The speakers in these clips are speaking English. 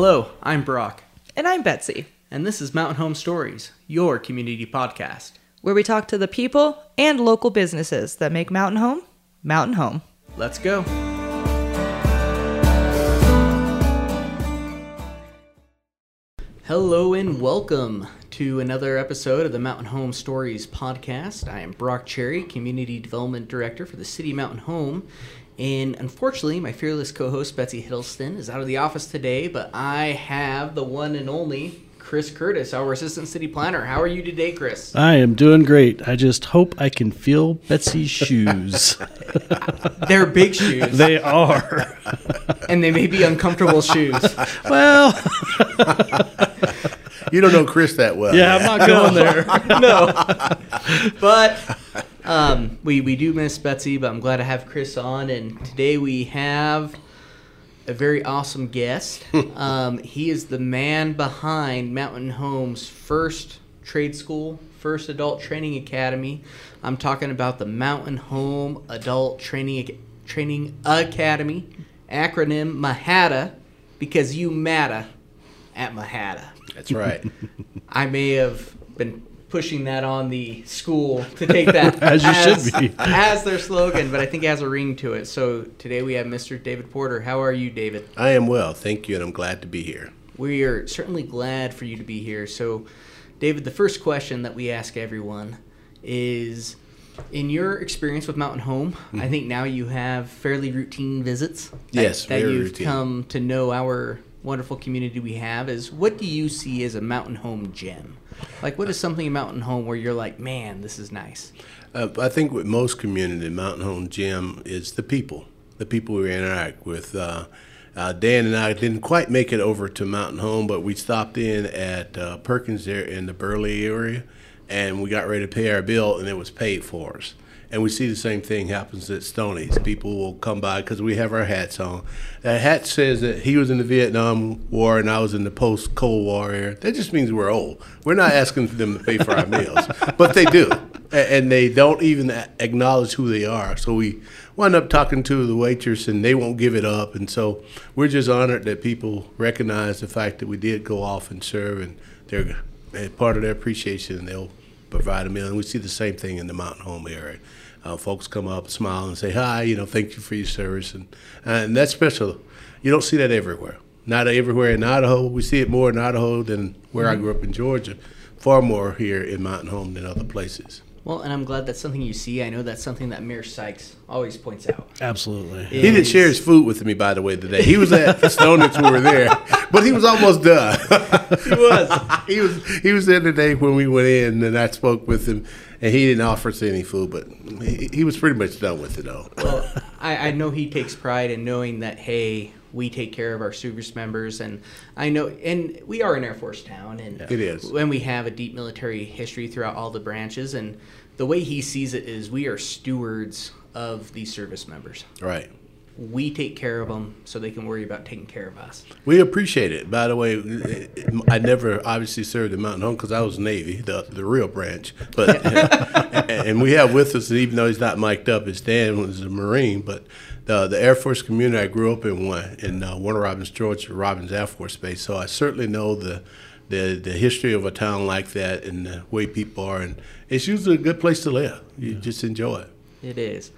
Hello, I'm Brock, And I'm Betsy, and this is Mountain Home Stories, your community podcast. where we talk to the people and local businesses that make Mountain Home Mountain Home. Let's go. Hello and welcome to another episode of the Mountain Home Stories podcast. I am Brock Cherry, Community Development Director for the City of Mountain Home. And unfortunately, my fearless co host Betsy Hiddleston is out of the office today, but I have the one and only Chris Curtis, our Assistant City Planner. How are you today, Chris? I am doing great. I just hope I can feel Betsy's shoes. They're big shoes, they are. and they may be uncomfortable shoes. Well, You don't know Chris that well. yeah, I'm not going there. no. but um, we we do miss Betsy, but I'm glad to have Chris on. And today we have a very awesome guest. um, he is the man behind Mountain Home's first trade school, first adult training academy. I'm talking about the Mountain Home Adult Training Training Academy, acronym MHATA, because you matter at MHATA. That's right. I may have been pushing that on the school to take that As you should be. as their slogan, but I think it has a ring to it. So today we have Mr. David Porter. How are you, David? I am well, thank you, and I'm glad to be here. We are certainly glad for you to be here. So, David, the first question that we ask everyone is in your experience with Mountain Home, I think now you have fairly routine visits. that- Mm-hmm. Yes, that very you've routine. come to know our wonderful community we have. Is what do you see as a Mountain Home gem? Like, what is something in Mountain Home where you're like, man, this is nice? Uh, I think with most community, Mountain Home Gym is the people, the people we interact with. Uh, uh, Dan and I didn't quite make it over to Mountain Home, but we stopped in at uh, Perkins there in the Burley area, and we got ready to pay our bill, and it was paid for us. And we see the same thing happens at Stoney's. People will come by because we have our hats on. That hat says that he was in the Vietnam War and I was in the post Cold War era. That just means we're old. We're not asking them to pay for our meals, but they do. And they don't even acknowledge who they are. So we wind up talking to the waitress and they won't give it up. And so we're just honored that people recognize the fact that we did go off and serve and they're part of their appreciation. They'll provide a meal. And we see the same thing in the Mountain Home area. Uh, folks come up, smile, and say hi. You know, thank you for your service, and and that's special. You don't see that everywhere. Not everywhere in Idaho. We see it more in Idaho than where I grew up in Georgia. Far more here in Mountain Home than other places. Well, and I'm glad that's something you see. I know that's something that Mayor Sykes always points out. Absolutely. He didn't share his food with me, by the way, today. He was at Stoney's when we were there, but he was almost done. He was. he was he was there today when we went in, and I spoke with him, and he didn't offer us any food, but he, he was pretty much done with it, though. well, I, I know he takes pride in knowing that hey, we take care of our service members, and I know, and we are an Air Force town, and It is. when we have a deep military history throughout all the branches, and the way he sees it is we are stewards of these service members. Right. We take care of them so they can worry about taking care of us. We appreciate it. By the way, I never obviously served in Mountain Home because I was Navy, the the real branch. But and we have with us, even though he's not mic'd up, his dad was a Marine. But the the Air Force community I grew up in one in uh, Warner Robins, Georgia, Robins Air Force Base. So I certainly know the. The, the history of a town like that and the way people are and it's usually a good place to live. You just enjoy it. It is.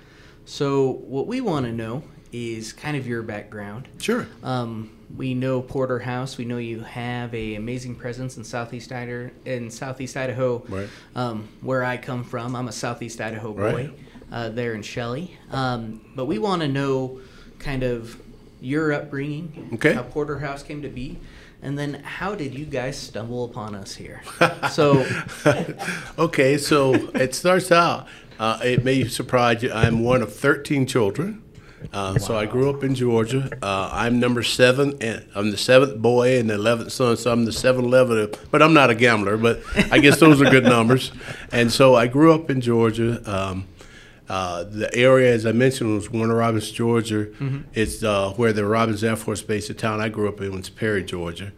So what we want to know is kind of your background. Sure. Um, we know Porterhouse. We know you have a amazing presence in southeast Idaho. In southeast Idaho, Right. um, where I come from. I'm a southeast Idaho boy. Right. Uh, there in Shelley. Um, but we want to know kind of your upbringing. Okay. How Porterhouse came to be. And then, how did you guys stumble upon us here? So, okay, so it starts out. Uh, it may surprise you. I'm one of 13 children. Uh, So I grew up in Georgia. Uh, I'm number seven, and I'm the seventh boy and the eleventh son. So I'm the seven eleven. But I'm not a gambler. But I guess those are good numbers. And so I grew up in Georgia. Um, uh, the area, as I mentioned, was Warner Robins, Georgia. It's uh, where the Robins Air Force Base, the town I grew up in, was Perry, Georgia.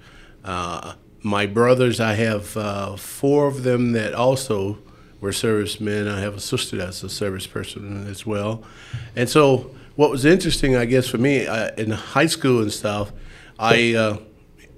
Uh, my brothers, I have uh, four of them that also were servicemen. I have a sister that's a service person as well. And so, what was interesting, I guess, for me uh, in high school and stuff, I uh,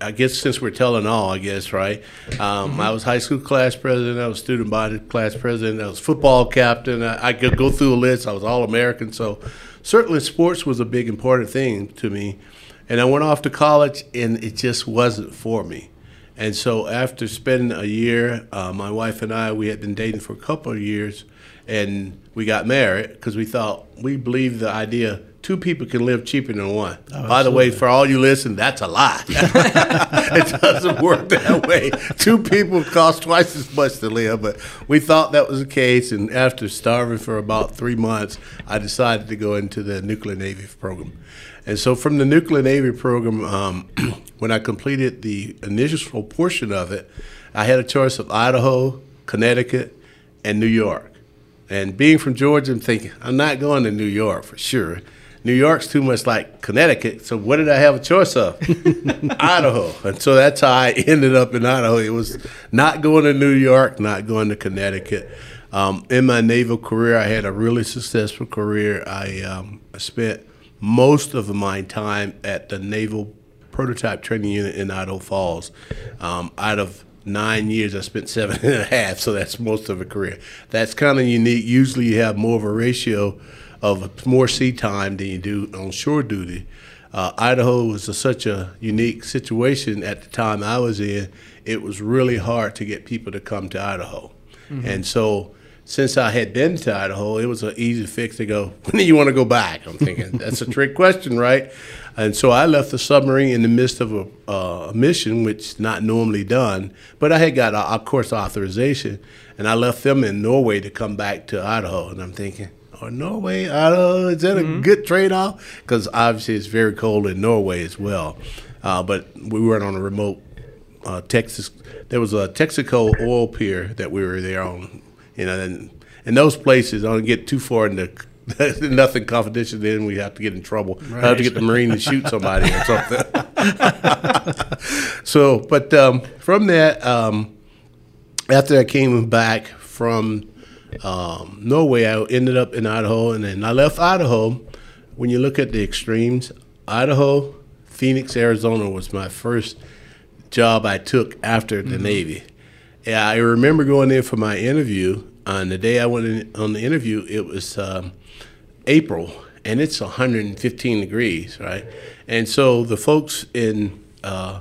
I guess since we're telling all, I guess right. Um, I was high school class president. I was student body class president. I was football captain. I, I could go through a list. I was all American. So certainly sports was a big important thing to me. And I went off to college, and it just wasn't for me. And so after spending a year, uh, my wife and I, we had been dating for a couple of years, and we got married because we thought we believed the idea two people can live cheaper than one. By the way, for all you listen, that's a lie. it doesn't work that way. Two people cost twice as much to live, but we thought that was the case. And after starving for about three months, I decided to go into the nuclear navy program. And so, from the nuclear navy program, um, when I completed the initial portion of it, I had a choice of Idaho, Connecticut, and New York. And being from Georgia, I'm thinking, I'm not going to New York for sure. New York's too much like Connecticut, so what did I have a choice of? Idaho. And so that's how I ended up in Idaho. It was not going to New York, not going to Connecticut. Um, in my naval career, I had a really successful career. I, um, spent most of my time at the Naval Prototype Training Unit in Idaho Falls. Um, out of nine years, I spent seven and a half, so that's most of a career. That's kind of unique. Usually, you have more of a ratio of more sea time than you do on shore duty. Uh, Idaho was a, such a unique situation at the time I was in. It was really hard to get people to come to Idaho, mm-hmm. and so since I had been to Idaho, it was an easy fix to go. When do you want to go back? I'm thinking that's a trick question, right? And so I left the submarine in the midst of a, uh, a mission, which is not normally done. But I had got, of course, authorization, and I left them in Norway to come back to Idaho. And I'm thinking, or Norway, Idaho. Is that mm-hmm. a good trade off? Because obviously it's very cold in Norway as well. Uh, but we weren't on a remote uh, Texas. There was a Texaco oil pier that we were there on. You know, and in those places, I don't get too far into nothing confidential. Then we have to get in trouble. Right. I have to get the Marine to shoot somebody or something. so, but um, from that, um, after I came back from um, Norway, I ended up in Idaho, and then I left Idaho. When you look at the extremes, Idaho, Phoenix, Arizona was my first job I took after the mm-hmm. Navy. Yeah, I remember going in for my interview. On the day I went in, on the interview, it was um, April, and it's 115 degrees, right? And so the folks in uh,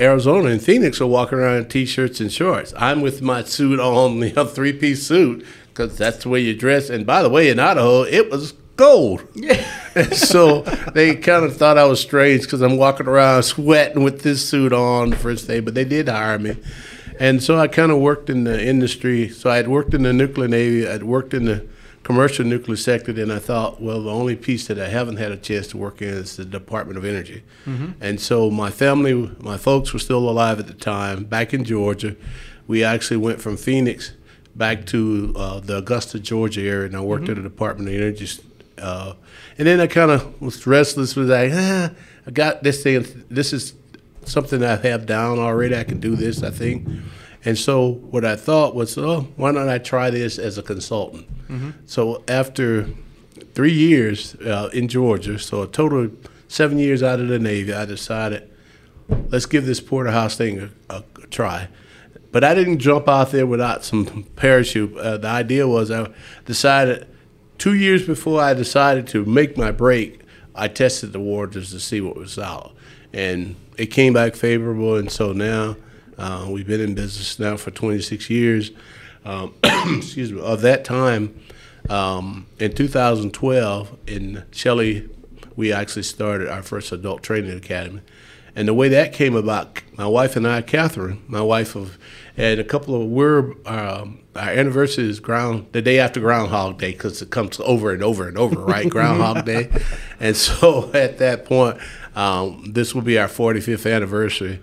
Arizona and Phoenix are walking around in t-shirts and shorts. I'm with my suit on, the three-piece suit, because that's the way you dress. And by the way, in Idaho, it was cold. Yeah. so they kind of thought I was strange because I'm walking around sweating with this suit on the first day, but they did hire me. And so I kind of worked in the industry. So I had worked in the nuclear navy. I'd worked in the commercial nuclear sector, then I thought, well, the only piece that I haven't had a chance to work in is the Department of Energy. Mm-hmm. And so my family, my folks were still alive at the time, back in Georgia. We actually went from Phoenix back to uh, the Augusta, Georgia area, and I worked mm-hmm. at the Department of Energy. Uh, and then I kind of was restless, was like, ah, I got this thing, this is something I have down already. I can do this, I think. And so what I thought was, oh, why don't I try this as a consultant? Mm-hmm. So after three years uh, in Georgia, so a total of seven years out of the Navy, I decided, let's give this porterhouse thing a, a, a try. But I didn't jump out there without some parachute. Uh, the idea was I decided two years before I decided to make my break, I tested the waters to see what was out. And it came back favorable, and so now – uh, we've been in business now for 26 years. Um, excuse me. Of that time, um, in 2012, in Shelley, we actually started our first adult training academy. And the way that came about, my wife and I, Catherine, my wife of, and a couple of we're um, our anniversary is ground the day after Groundhog Day because it comes over and over and over, right? Groundhog Day, and so at that point, um, this will be our 45th anniversary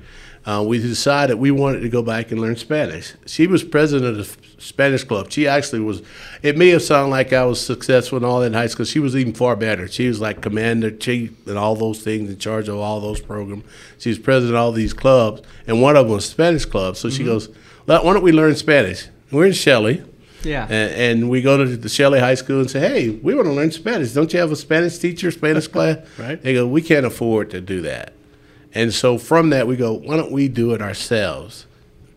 uh, we decided we wanted to go back and learn Spanish. She was president of the Spanish club. She actually was. It may have sounded like I was successful and all that in high school. She was even far better. She was like commander chief and all those things, in charge of all those programs. She was president of all these clubs, and one of them was Spanish club. So mm-hmm. she goes, "Why don't we learn Spanish?" We're in Shelley. Yeah. And, and, we go to the Shelley High School and say, hey, we want to learn Spanish. Don't you have a Spanish teacher, Spanish class? right. They go, we can't afford to do that. And so from that, we go, why don't we do it ourselves?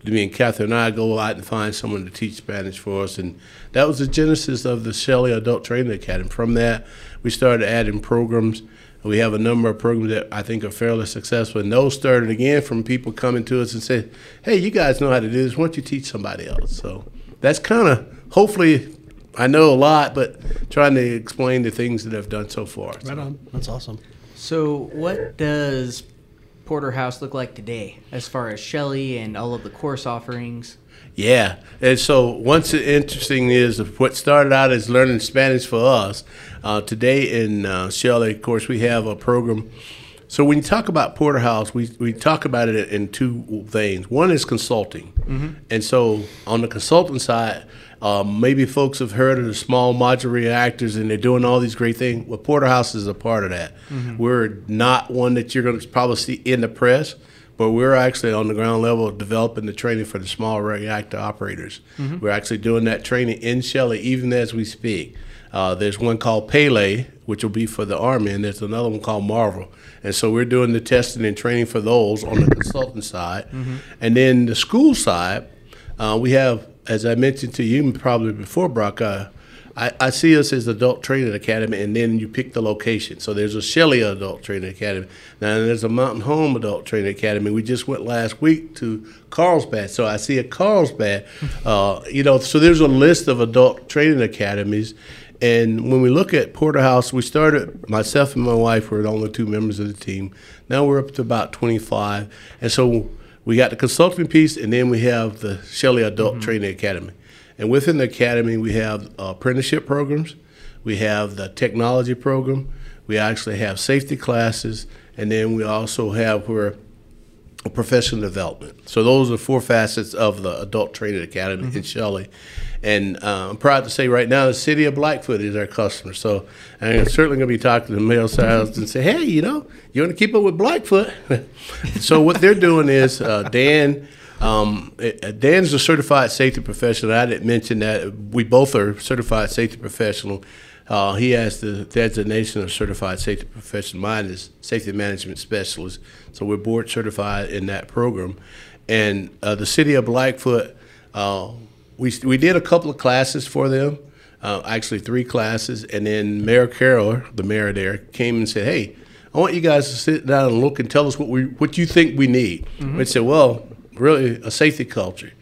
Me and Catherine and I go out and find someone to teach Spanish for us. And that was the genesis of the Shelley Adult Training Academy. From that, we started adding programs. We have a number of programs that I think are fairly successful. And those started again from people coming to us and saying, hey, you guys know how to do this. Why don't you teach somebody else? So that's kind of, hopefully, I know a lot, but trying to explain the things that I've done so far. Right on. That's awesome. So, what does Porterhouse look like today as far as Shelley and all of the course offerings? Yeah, and so once what's interesting is what started out as learning Spanish for us. Uh, today in uh, Shelley, of course, we have a program. So when you talk about Porterhouse, we, we talk about it in two things. One is consulting, and so on the consulting side, um, maybe folks have heard of the small modular reactors, and they're doing all these great things. Well, Porterhouse is a part of that. We're not one that you're going to probably see in the press, but we're actually on the ground level developing the training for the small reactor operators. We're actually doing that training in Shelley even as we speak. Uh, there's one called Pele, which will be for the Army, and there's another one called Marvel. And so we're doing the testing and training for those on the consultant side. And then the school side, uh, we have, as I mentioned to you probably before, Brock, uh, I, I see us as Adult Training Academy, and then you pick the location. So there's a Shelley Adult Training Academy. Now there's a Mountain Home Adult Training Academy. We just went last week to Carlsbad, so I see a Carlsbad. Uh, you know, so there's a list of adult training academies. And when we look at Porterhouse, we started, myself and my wife were the only two members of the team. Now we're up to about 25. And so we got the consulting piece, and then we have the Shelley Adult mm-hmm. Training Academy. And within the academy, we have uh, apprenticeship programs, we have the technology program, we actually have safety classes, and then we also have where professional development. So those are four facets of the Adult Training Academy in mm-hmm. Shelley. And uh, I'm proud to say right now the city of Blackfoot is our customer. So I'm certainly going to be talking to the Mayor Sykes and say, hey, you know, you want to keep up with Blackfoot? so what they're doing is uh, Dan. Um, uh, Dan's a certified safety professional. I didn't mention that we both are certified safety professional. Uh, he has the designation of certified safety professional. Mine is safety management specialist. So we're board certified in that program. And uh, the city of Blackfoot, uh, we, we did a couple of classes for them, uh, actually three classes. And then Mayor Carroll, the mayor there, came and said, hey, I want you guys to sit down and look and tell us what we what you think we need. We said, well, really a safety culture.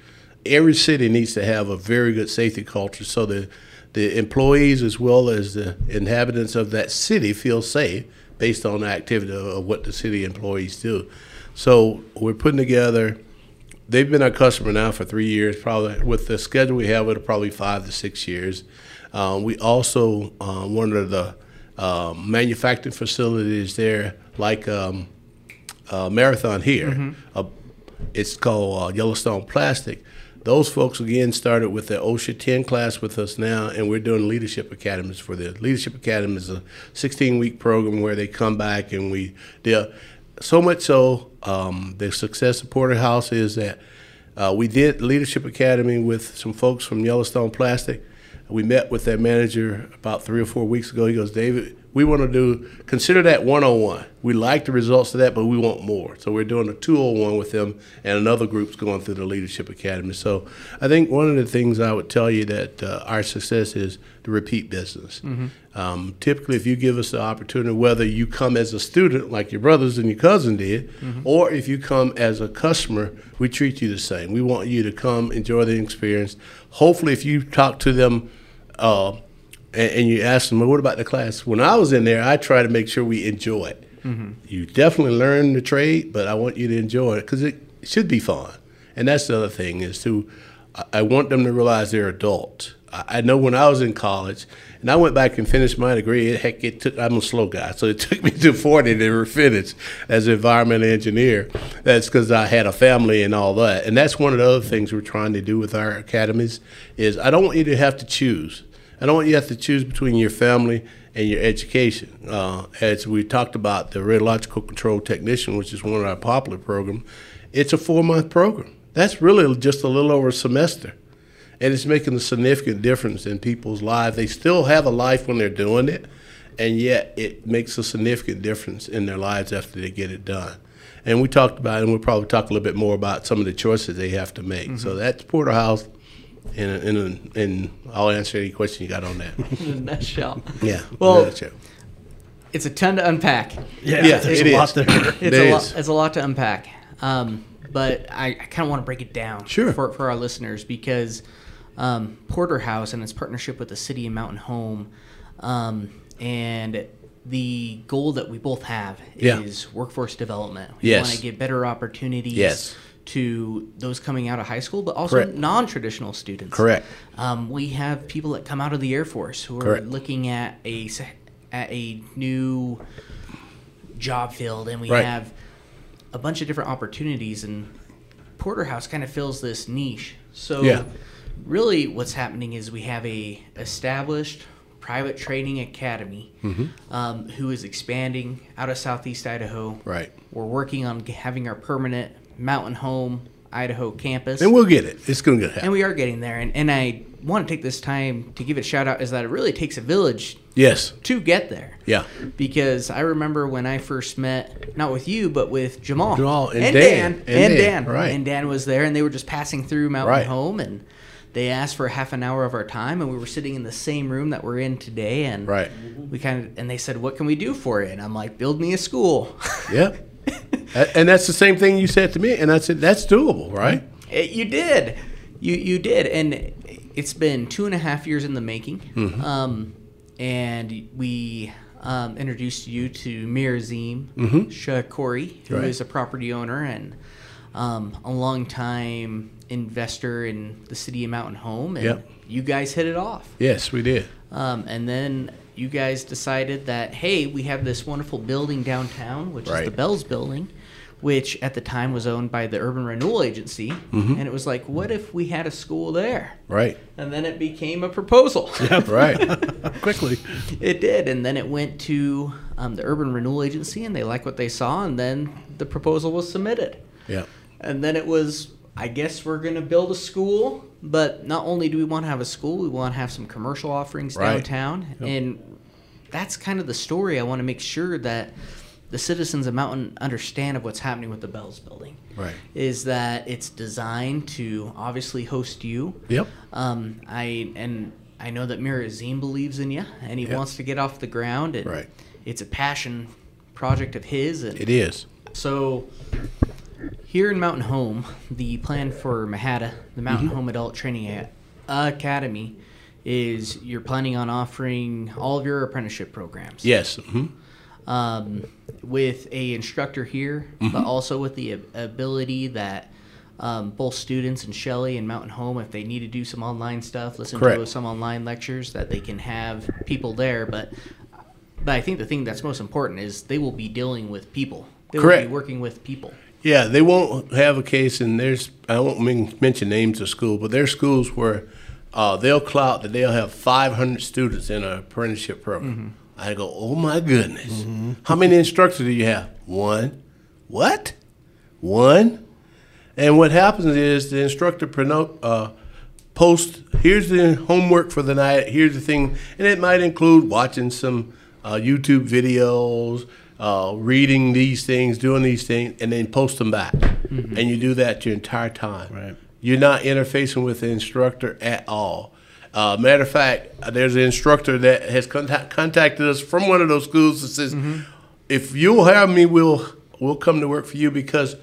Every city needs to have a very good safety culture so the the employees as well as the inhabitants of that city feel safe based on the activity of, of what the city employees do. So we're putting together. They've been our customer now for three years. Probably with the schedule we have, it'll probably five to six years. Um, we also uh, one of the um, manufacturing facilities there, like um, uh, Marathon here. Uh, it's called uh, Yellowstone Plastic. Those folks again started with the OSHA 10 class with us now, and we're doing leadership academies for them. Leadership Academy is a 16 week program where they come back and we they so much so um, the success of Porterhouse is that uh, we did Leadership Academy with some folks from Yellowstone Plastic. We met with their manager about three or four weeks ago. He goes, David, we want to do consider that 101. We like the results of that, but we want more. So we're doing a 201 with them, and another group's going through the Leadership Academy. So I think one of the things I would tell you that uh, our success is the repeat business. Um, typically, if you give us the opportunity, whether you come as a student like your brothers and your cousin did, or if you come as a customer, we treat you the same. We want you to come enjoy the experience. Hopefully, if you talk to them. Uh, and, and you ask them, well, what about the class? When I was in there, I try to make sure we enjoy it. Mm-hmm. You definitely learn the trade, but I want you to enjoy it because it should be fun. And that's the other thing is to, I- I want them to realize they're adults. I I know when I was in college, and I went back and finished my degree. It, heck, it took. I'm a slow guy, so it took me to 40 to finish as an environmental engineer. That's because I had a family and all that. And that's one of the other things we're trying to do with our academies. Is I don't want you to have to choose. I don't want you to have to choose between your family and your education. Uh, as we talked about the radiological control technician, which is one of our popular programs, it's a four month program. That's really just a little over a semester. And it's making a significant difference in people's lives. They still have a life when they're doing it, and yet it makes a significant difference in their lives after they get it done. and we talked about, and we'll probably talk a little bit more about some of the choices they have to make. So that's porterhouse, and in, in, in I'll answer any question you got on that. in a nutshell. Yeah. Well, Gotcha. it's a ton to unpack. Yeah, Yeah, there's it a is. lot there. It's There a lot. is. It's a lot to unpack. Um, but I, I kind of want to break it down Sure. for, for our listeners because um, Porterhouse and its partnership with the City of Mountain Home um, and the goal that we both have Yeah. is workforce development. We Yes. want to get better opportunities Yes. To those coming out of high school, but also Correct. non-traditional students. Correct. Um, we have people that come out of the Air Force who are Correct. looking at a at a new job field, and we Right. have a bunch of different opportunities. And Porterhouse kind of fills this niche. So, Yeah. really, what's happening is we have a established private training academy Mm-hmm. um, who is expanding out of Southeast Idaho. Right. We're working on having our permanent Mountain Home Idaho campus And we'll get it. It's going to and happen. And we are getting there. And, and I want to take this time to give it a shout out is that it really takes a village Yes. to get there. Yeah. Because I remember when I first met, not with you, but with Jamal. Jamal and Dan. Dan. And, And Dan. Dan, right. And Dan was there, and they were just passing through Mountain Right. Home. And they asked for half an hour of our time, and we were sitting in the same room that we're in today. And Right. we kind of, and they said, What can we do for you? And I'm like, Build me a school. Yep. And that's the same thing you said to me, and I said that's doable, right? It, you did, you you did, and it's been two and a half years in the making. Mm-hmm. Um, and we um, introduced you to Mirazim Mm-hmm. Shakori, who is Right. a property owner and um, a longtime investor in the city of Mountain Home. And Yep. you guys hit it off. Yes, we did. Um, and then you guys decided that, hey, we have this wonderful building downtown, which is the Bells Building, which at the time was owned by the Urban Renewal Agency. And it was like, what if we had a school there? Right. And then it became a proposal. Yeah, Right. Quickly. it did. And then it went to um, the Urban Renewal Agency, and they liked what they saw, and then the proposal was submitted. yeah. And then it was, I guess we're going to build a school, but not only do we want to have a school, we want to have some commercial offerings Right. downtown. And that's kind of the story. I want to make sure that the citizens of Mountain understand of what's happening with the Bells building. Right. Is that it's designed to obviously host you. Yep. Um, I and I know that Mirazim believes in you, and he Yep. wants to get off the ground. And Right. It's a passion project of his, and It is. so, here in Mountain Home, the plan for MHATA, the Mountain Mm-hmm. Home Adult Training Academy, is you're planning on offering all of your apprenticeship programs. Yes. hmm Um, with a instructor here, Mm-hmm. but also with the ability that um, both students and Shelley and Mountain Home, if they need to do some online stuff, listen to some online lectures, that they can have people there. But but I think the thing that's most important is they will be dealing with people. They will Correct. be working with people. Yeah, they won't have a case, and there's I won't men- mention names of school, but there's schools where uh, they'll clout that they'll have 500 students in an apprenticeship program. I go, oh my goodness, how many instructors do you have? One. What? One. And what happens is the instructor prono- uh, post here's the homework for the night here's the thing and it might include watching some uh, youtube videos uh, reading these things doing these things and then post them back. And you do that your entire time. Right. you're not interfacing with the instructor at all. Uh, matter of fact there's an instructor that has contact- contacted us from one of those schools that says if you'll have me we'll we'll come to work for you because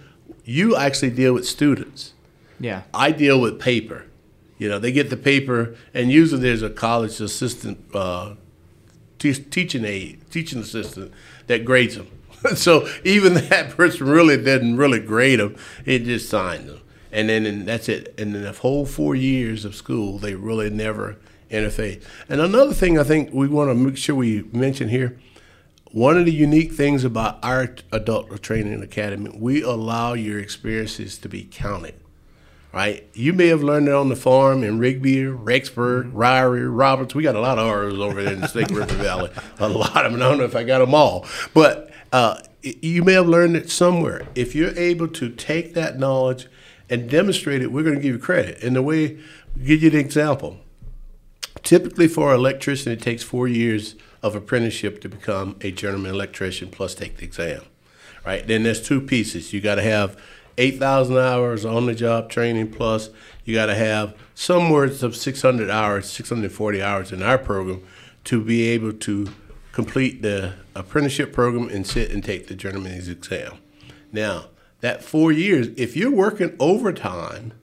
you actually deal with students. Yeah. I deal with paper. You know, they get the paper, and usually there's a college assistant, uh, te- teaching aide, teaching assistant that grades them. so even that person really didn't really grade them; it just signed them, and then and that's it. And then the whole four years of school, they really never interface. And another thing I think we want to make sure we mention here. One of the unique things about our adult training academy, we allow your experiences to be counted right? You may have learned it on the farm in Rigby, Rexburg, Ririe, Roberts. We got a lot of R's over there in the Snake River Valley. A lot of them. I don't know if I got them all, but uh, you may have learned it somewhere. If you're able to take that knowledge and demonstrate it, we're going to give you credit. And the way, give you an example. Typically, for an electrician, it takes four years of apprenticeship to become a journeyman electrician plus take the exam right? Then there's two pieces. You got to have 8,000 hours on the job training plus you got to have somewhere of 600 hours, 640 hours in our program to be able to complete the apprenticeship program and sit and take the journeyman's exam. Now, that four years, if you're working overtime,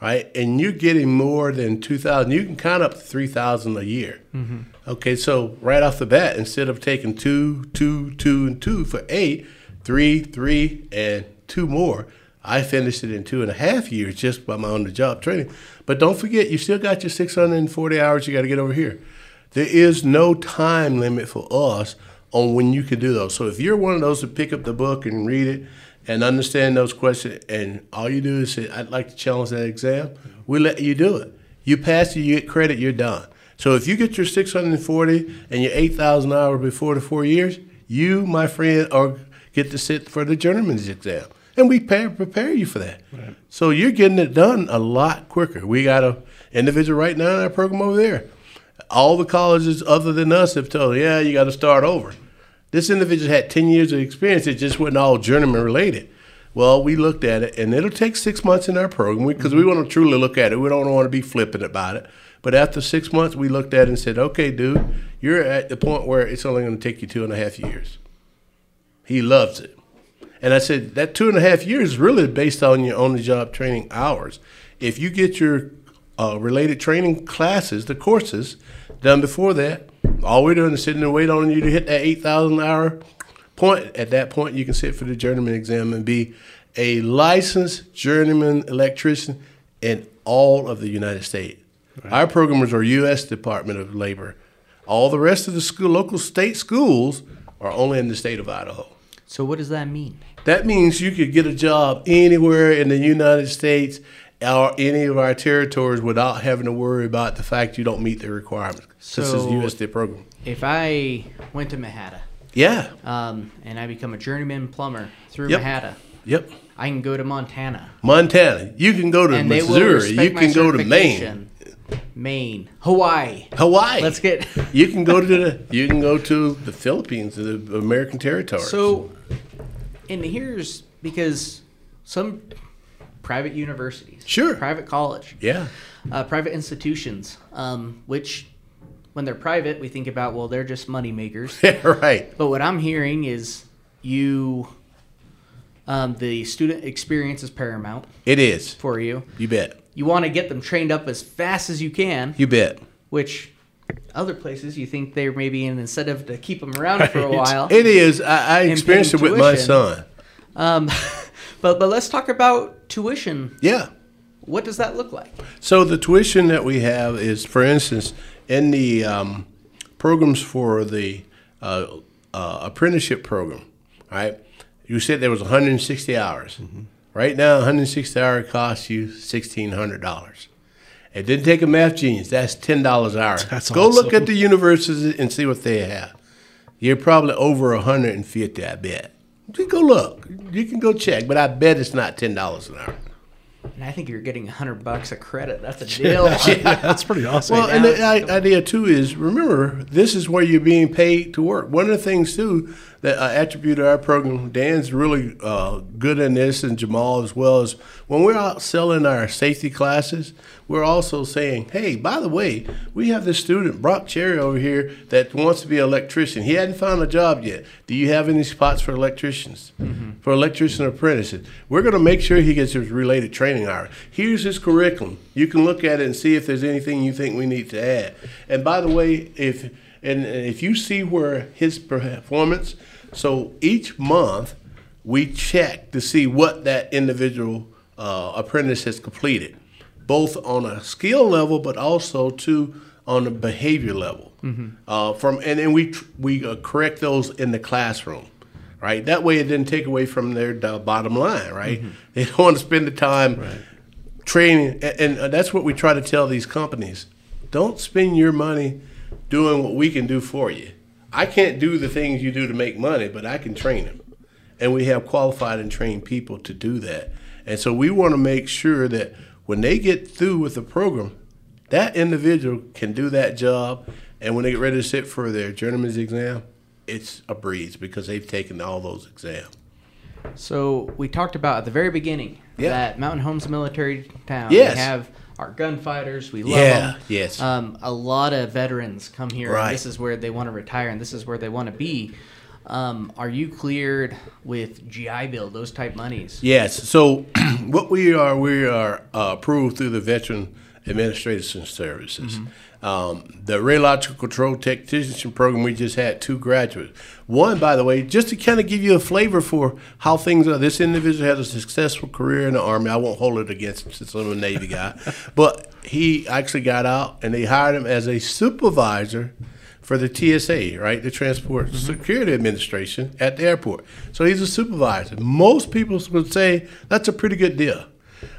right, and you're getting more than 2,000, you can count up to 3,000 a year. Mm-hmm. Okay, so right off the bat, instead of taking two, two, two, and two for eight, three, three, and two more, I finished it in two and a half years just by my on the job training. But don't forget, you still got your 640 hours you got to get over here. There is no time limit for us on when you can do those. So if you're one of those to pick up the book and read it and understand those questions, and all you do is say, I'd like to challenge that exam, we let you do it. You pass it, you get credit, you're done. So if you get your 640 and your 8,000 hours before the four years, you, my friend, are get to sit for the journeyman's exam. And we pay, prepare you for that. So you're getting it done a lot quicker. We got a individual right now in our program over there. All the colleges other than us have told, yeah, you got to start over. This individual had 10 years of experience. It just wasn't all journeyman related. Well, we looked at it, and it'll take six months in our program because we mm-hmm. want to truly look at it. We don't want to be flippant about it. But after six months, we looked at it and said, okay, dude, you're at the point where it's only going to take you two and a half years. He loves it. And I said, that two and a half years is really based on your on the job training hours. If you get your uh, related training classes, the courses, done before that, all we're doing is sitting and waiting on you to hit that 8,000 hour point. At that point, you can sit for the journeyman exam and be a licensed journeyman electrician in all of the United States. Our programmers are U.S. Department of Labor. All the rest of the school, local state schools are only in the state of Idaho. So what does that mean? That means you could get a job anywhere in the United States or any of our territories without having to worry about the fact you don't meet the requirements. this is So- USD program. If I went to MHATA Yeah. um, and I become a journeyman plumber through Yep. MHATA, Yep. I can go to Montana Montana. You can go to and Missouri. You can go to Maine. Maine, Hawaii. Hawaii. Let's get You can go to the. You can go to the Philippines, the American territories. so. And here's because some private universities, Sure. private college, yeah. uh, private institutions, um, which when they're private, we think about well, they're just money makers. Right. But what I'm hearing is you, um, the student experience is paramount It is. for you. You bet. You want to get them trained up as fast as you can, You bet. which other places you think there may be an incentive to keep them around for a Right. while. It is. I, I experienced it with my son. Um, but but let's talk about tuition. Yeah. What does that look like? So the tuition that we have is, for instance, in the um, programs for the uh, uh, apprenticeship program, right? You said there was 160 hours. Right now, 160 hours costs you $1,600. It didn't take a math genius. That's ten dollars an hour. That's Go look at the universities and see what they have. You're probably over 150, I bet. Just go look. You can go check, but I bet it's not ten dollars an hour. And I think you're getting a hundred bucks a credit. That's a deal. That's pretty awesome. Well, and now the i- idea too is remember this is where you're being paid to work. One of the things too that I attribute to our program, Dan's really uh, good in this, and Jamal as well as when we're out selling our safety classes, we're also saying, hey, by the way, we have this student Brock Cherry over here that wants to be an electrician. He hadn't found a job yet. Do you have any spots for electricians, mm-hmm. for electrician apprentices? We're going to make sure he gets his related training hour. Here's his curriculum. You can look at it and see if there's anything you think we need to add. And by the way, if and if you see where his performance, so each month we check to see what that individual uh, apprentice has completed, both on a skill level, but also too on a behavior level. Uh, from and then we tr- we uh, correct those in the classroom, right? That way it didn't take away from their bottom line, right? They don't want to spend the time training, and, and uh, that's what we try to tell these companies: don't spend your money doing what we can do for you. I can't do the things you do to make money, but I can train them, and we have qualified and trained people to do that. And so we want to make sure that when they get through with the program, that individual can do that job, and when they get ready to sit for their journeyman's exam, it's a breeze because they've taken all those exams. So we talked about at the very beginning Yeah. that Mountain Home's a military town. Yes. We have our gunfighters. We love Yeah, them. yes. Um, a lot of veterans come here. Right. And this is where they want to retire, and this is where they want to be. Um, are you cleared with GI Bill, those type monies? Yes. So what we are, we are uh, approved through the Veteran Administration Services. Um, the radiological control technician program, we just had two graduates. One, by the way, just to kind of give you a flavor for how things are. This individual has a successful career in the Army. I won't hold it against him since I'm a Navy guy. but he actually got out and they hired him as a supervisor for the TSA, right? The Transport mm-hmm. Security Administration at the airport. So he's a supervisor. Most people would say that's a pretty good deal.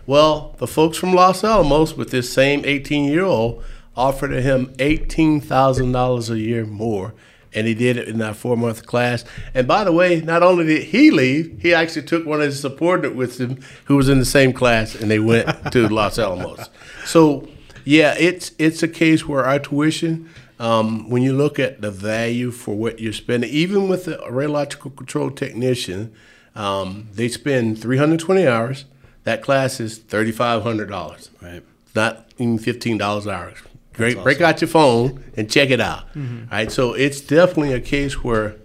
Well, the folks from Los Alamos with this same 18 year old offered him $18,000 a year more. And he did it in that four month class. And by the way, not only did he leave, he actually took one of his subordinates with him who was in the same class and they went to Los Alamos. So, yeah, it's, it's a case where our tuition, um, when you look at the value for what you're spending, even with the radiological control technician, um, they spend 320 hours. That class is $3,500. Right. Not even $15 an hour. Great. Break out your phone and check it out. Right. So it's definitely a case where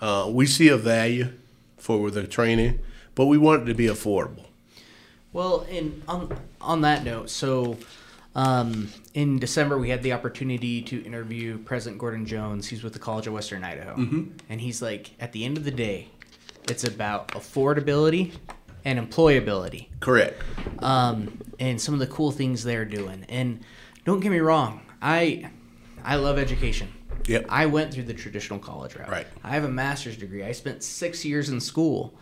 uh, we see a value for the training, but we want it to be affordable. Well, and on on that note, so um, in December we had the opportunity to interview President Gordon Jones. He's with the College of Western Idaho, and he's like, at the end of the day, it's about affordability and employability, Correct. um, and some of the cool things they're doing. And don't get me wrong, I I love education. Yep. I went through the traditional college route. Right. I have a master's degree. I spent six years in school,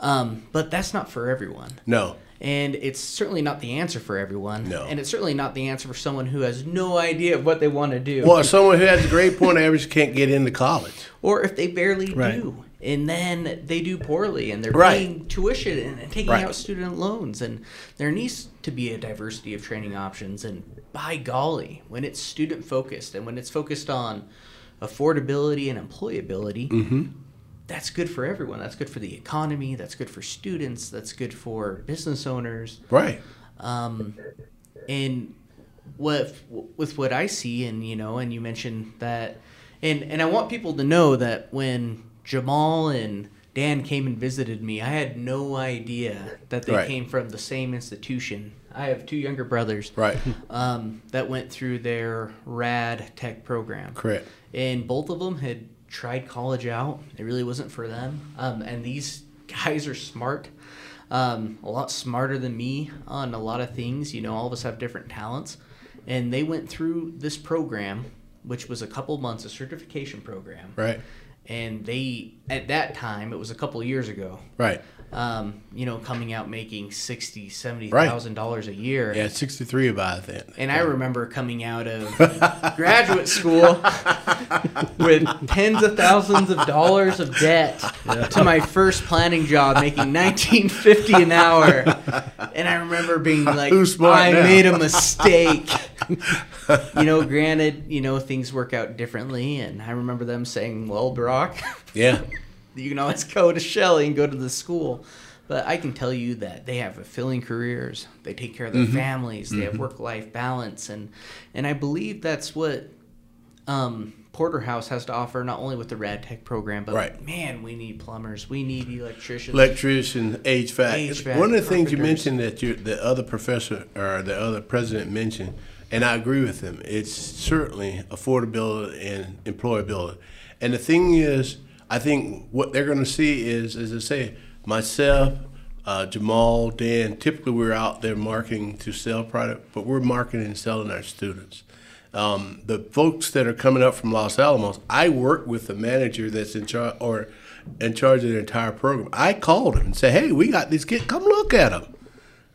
um, but that's not for everyone. No. And it's certainly not the answer for everyone. No. And it's certainly not the answer for someone who has no idea of what they want to do. Well, someone who has a grade point average can't get into college. Or if they barely Right. do. And then they do poorly and they're Right. paying tuition and, and taking Right. out student loans. And there needs to be a diversity of training options. And by golly, when it's student focused and when it's focused on affordability and employability, Mm-hmm. That's good for everyone. That's good for the economy. That's good for students. That's good for business owners. Right. um, and with with what I see, and you know, and you mentioned that, and and I want people to know that when Jamal and Dan came and visited me, I had no idea that they Right. came from the same institution. I have two younger brothers, Right. um, that went through their rad tech program Correct. and both of them had tried college out. It really wasn't for them. Um, and these guys are smart, um, a lot smarter than me on a lot of things. You know, all of us have different talents, and they went through this program, which was a couple months, a certification program. Right. And they, at that time, it was a couple years ago. Right. Um, you know, coming out making sixty, seventy thousand dollars a year. Yeah, 63 about that. And I remember coming out of graduate school with tens of thousands of dollars of debt to my first planning job, making nineteen fifty an hour. And I remember being like, "I now?" made a mistake." you know, granted, you know things work out differently, and I remember them saying, "Well, Brock." Yeah. You can always go to Shelley and go to the school. But I can tell you that they have fulfilling careers. They take care of their families. They have work life balance, and and I believe that's what um, Porterhouse has to offer, not only with the Rad Tech program, but Right. man, we need plumbers, we need electricians. Electrician, HVAC. HVAC, One of the things you mentioned that you, the other professor or the other president mentioned, and I agree with him, it's certainly affordability and employability. And the thing is, I think what they're going to see is, as I say, myself, uh, Jamal, Dan, typically we're out there marketing to sell product, but we're marketing and selling our students. Um, the folks that are coming up from Los Alamos, I work with the manager that's in charge or in charge of the entire program. I called him and said, "Hey, we got these kids. Come look at them."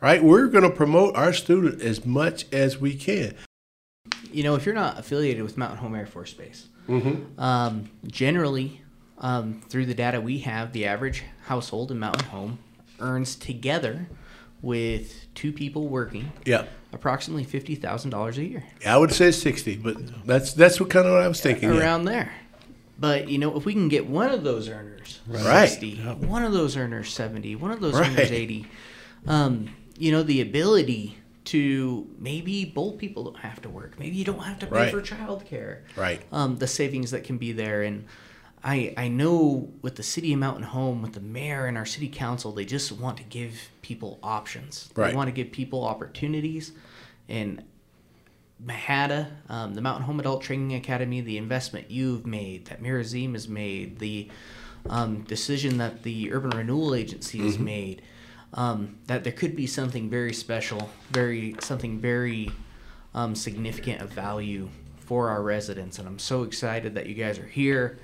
Right? We're going to promote our student as much as we can. you know, if you're not affiliated with Mountain Home Air Force Base, Mm-hmm. um, generally, um, through the data we have, the average household in Mountain Home earns together with two people working Yeah, approximately fifty thousand dollars a year, I would say sixty, but that's that's what kind of what I was thinking. yeah. around there. But you know, if we can get one of those earners Right. 60, one of those earners 70, one of those Right. earners 80, um, you know, the ability to maybe both people don't have to work. Maybe you don't have to pay Right. for childcare. Right. Um, the savings that can be there and I, I know with the city of Mountain Home, with the mayor and our city council, they just want to give people options. They want to give people opportunities. And MHATA, um, the Mountain Home Adult Training Academy, the investment you've made, that Mirazim has made, the um, decision that the Urban Renewal Agency has made, um, that there could be something very special, very something very um, significant of value for our residents. And I'm so excited that you guys are here.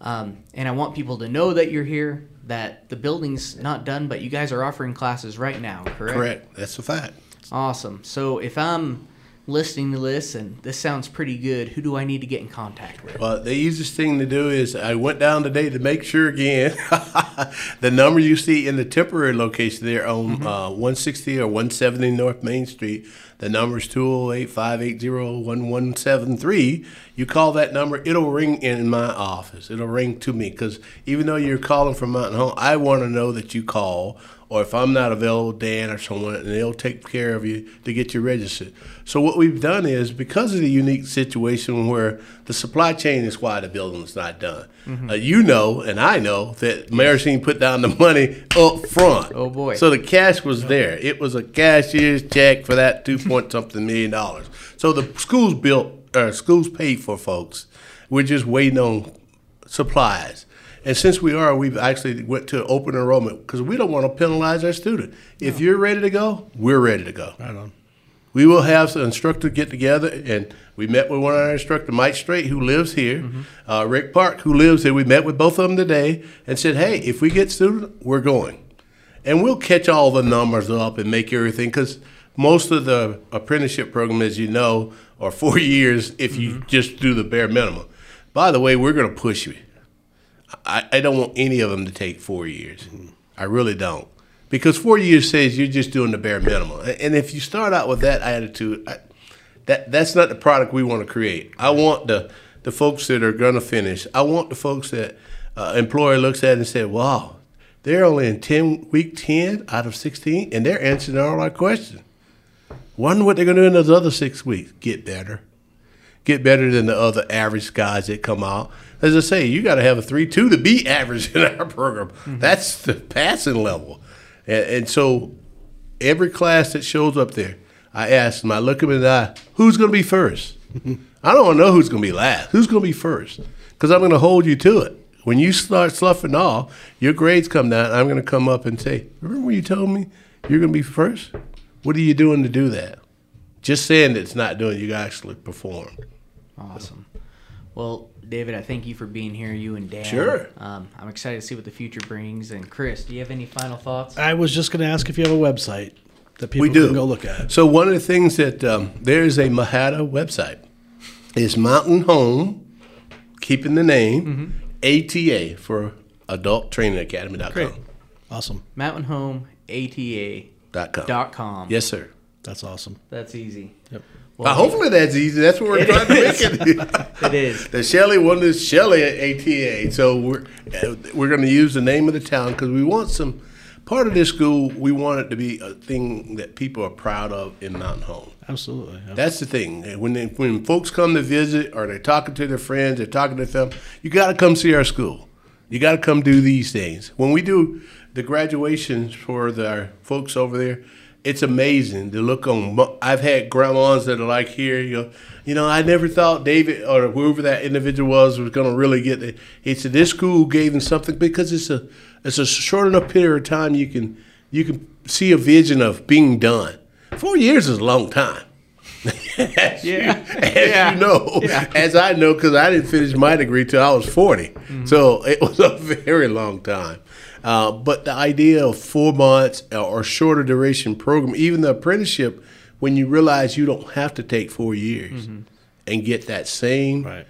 Um, and I want people to know that you're here, that the building's not done, but you guys are offering classes right now, correct? Correct. That's a fact. Awesome. So if I'm listening to this and this sounds pretty good, who do I need to get in contact with? Well, the easiest thing to do is I went down today to make sure again. the number you see in the temporary location there on uh, 160 or 170 North Main Street, the number is 208 580 1173. You call that number, it'll ring in my office. It'll ring to me because even though you're calling from Mountain Home, I want to know that you call. Or if I'm not available, Dan or someone, and they'll take care of you to get you registered. So what we've done is because of the unique situation where the supply chain is why the building's not done. Uh, you know, and I know that Marisine put down the money up front. Oh, boy. So the cash was there. It was a cashier's check for that two point something million dollars. So the schools built, uh, schools paid for folks. We're just waiting on supplies. And since we are, we've actually went to open enrollment because we don't want to penalize our student. If you're ready to go, we're ready to go. Right on. We will have some instructor get together, and we met with one of our instructor, Mike Straight, who lives here, uh, Rick Park, who lives here. We met with both of them today and said, "Hey, if we get student, we're going, and we'll catch all the numbers up and make everything because." Most of the apprenticeship program, as you know, are four years if you just do the bare minimum. By the way, we're going to push you. I, I don't want any of them to take four years. I really don't. Because four years says you're just doing the bare minimum. And if you start out with that attitude, I, that that's not the product we want to create. I want the the folks that are going to finish. I want the folks that uh, employer looks at and said, "Wow, they're only in ten week ten out of sixteen, and they're answering all our questions. Wonder what they're going to do in those other six weeks. Get better." get better than the other average guys that come out. As I say, you got to have a three two to be average in our program. Mm-hmm. That's the passing level, and, and so every class that shows up there, I ask them. I look them in the eye. Who's going to be first? I don't want to know who's going to be last. Who's going to be first? Because I'm going to hold you to it. When you start sloughing off, your grades come down. I'm going to come up and say, "Remember when you told me you're going to be first? What are you doing to do that?" Just saying that it's not doing. You actually perform. Awesome. Well, David, I thank you for being here, you and Dan. Sure. Um, I'm excited to see what the future brings. And Chris, do you have any final thoughts? I was just going to ask if you have a website that people We do. can go look at. So one of the things that um, there is a MHATA website. It's Mountain Home, keeping the name, ATA for Adult Training Academy.com. Great. Awesome. Mountain Home ATA Dot com. dot com. Yes, sir. That's awesome. That's easy. Yep. Well, Uh, hopefully that's easy. That's what we're It trying to make it. it is. the Shelley one is Shelley at ATA. So we're uh, we're going to use the name of the town because we want some part of this school. We want it to be a thing that people are proud of in Mountain Home. Absolutely. Yep. That's the thing. When they, when folks come to visit or they're talking to their friends, they're talking to them, you got to come see our school. You got to come do these things. When we do the graduations for the, our folks over there, it's amazing to look on. I've had grandmas that are like here, you know, you know, I never thought David or whoever that individual was was going to really get it. He said this school gave them something because it's a it's a short enough period of time you can you can see a vision of being done. Four years is a long time. as Yeah. you, as Yeah. you know, Yeah. as I know, because I didn't finish my degree till I was 40. Mm-hmm. So it was a very long time. Uh, but the idea of four months uh, or shorter duration program, even the apprenticeship, when you realize you don't have to take four years mm-hmm. and get that same Right.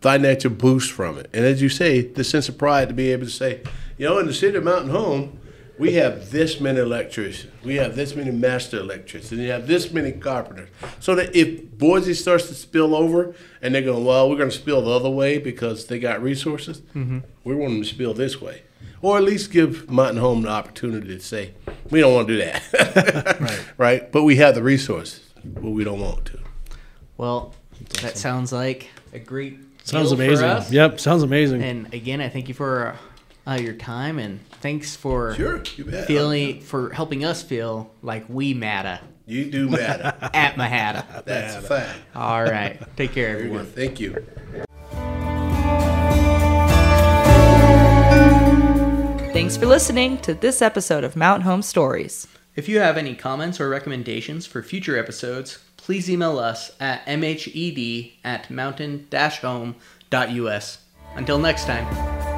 financial boost from it. And as you say, the sense of pride to be able to say, you know, in the city of Mountain Home, we have this many electricians, we have this many master electricians, and you have this many carpenters. So that if Boise starts to spill over and they're going, well, we're going to spill the other way because they got resources, mm-hmm. we want them to spill this way. Or at least give Mountain Home the opportunity to say, we don't want to do that. right. right? But we have the resources, but we don't want to. Well, that sounds like a great Sounds deal for amazing. us. Yep, sounds amazing. And again, I thank you for uh, your time and thanks for Sure, you bet. feeling for helping us feel like we matter You do matter. at MHATA. That's a fact. All right, take care, everyone. good. Thank you. Thanks for listening to this episode of Mountain Home Stories. If you have any comments or recommendations for future episodes, please email us at mhed at mountain-home.us. Until next time.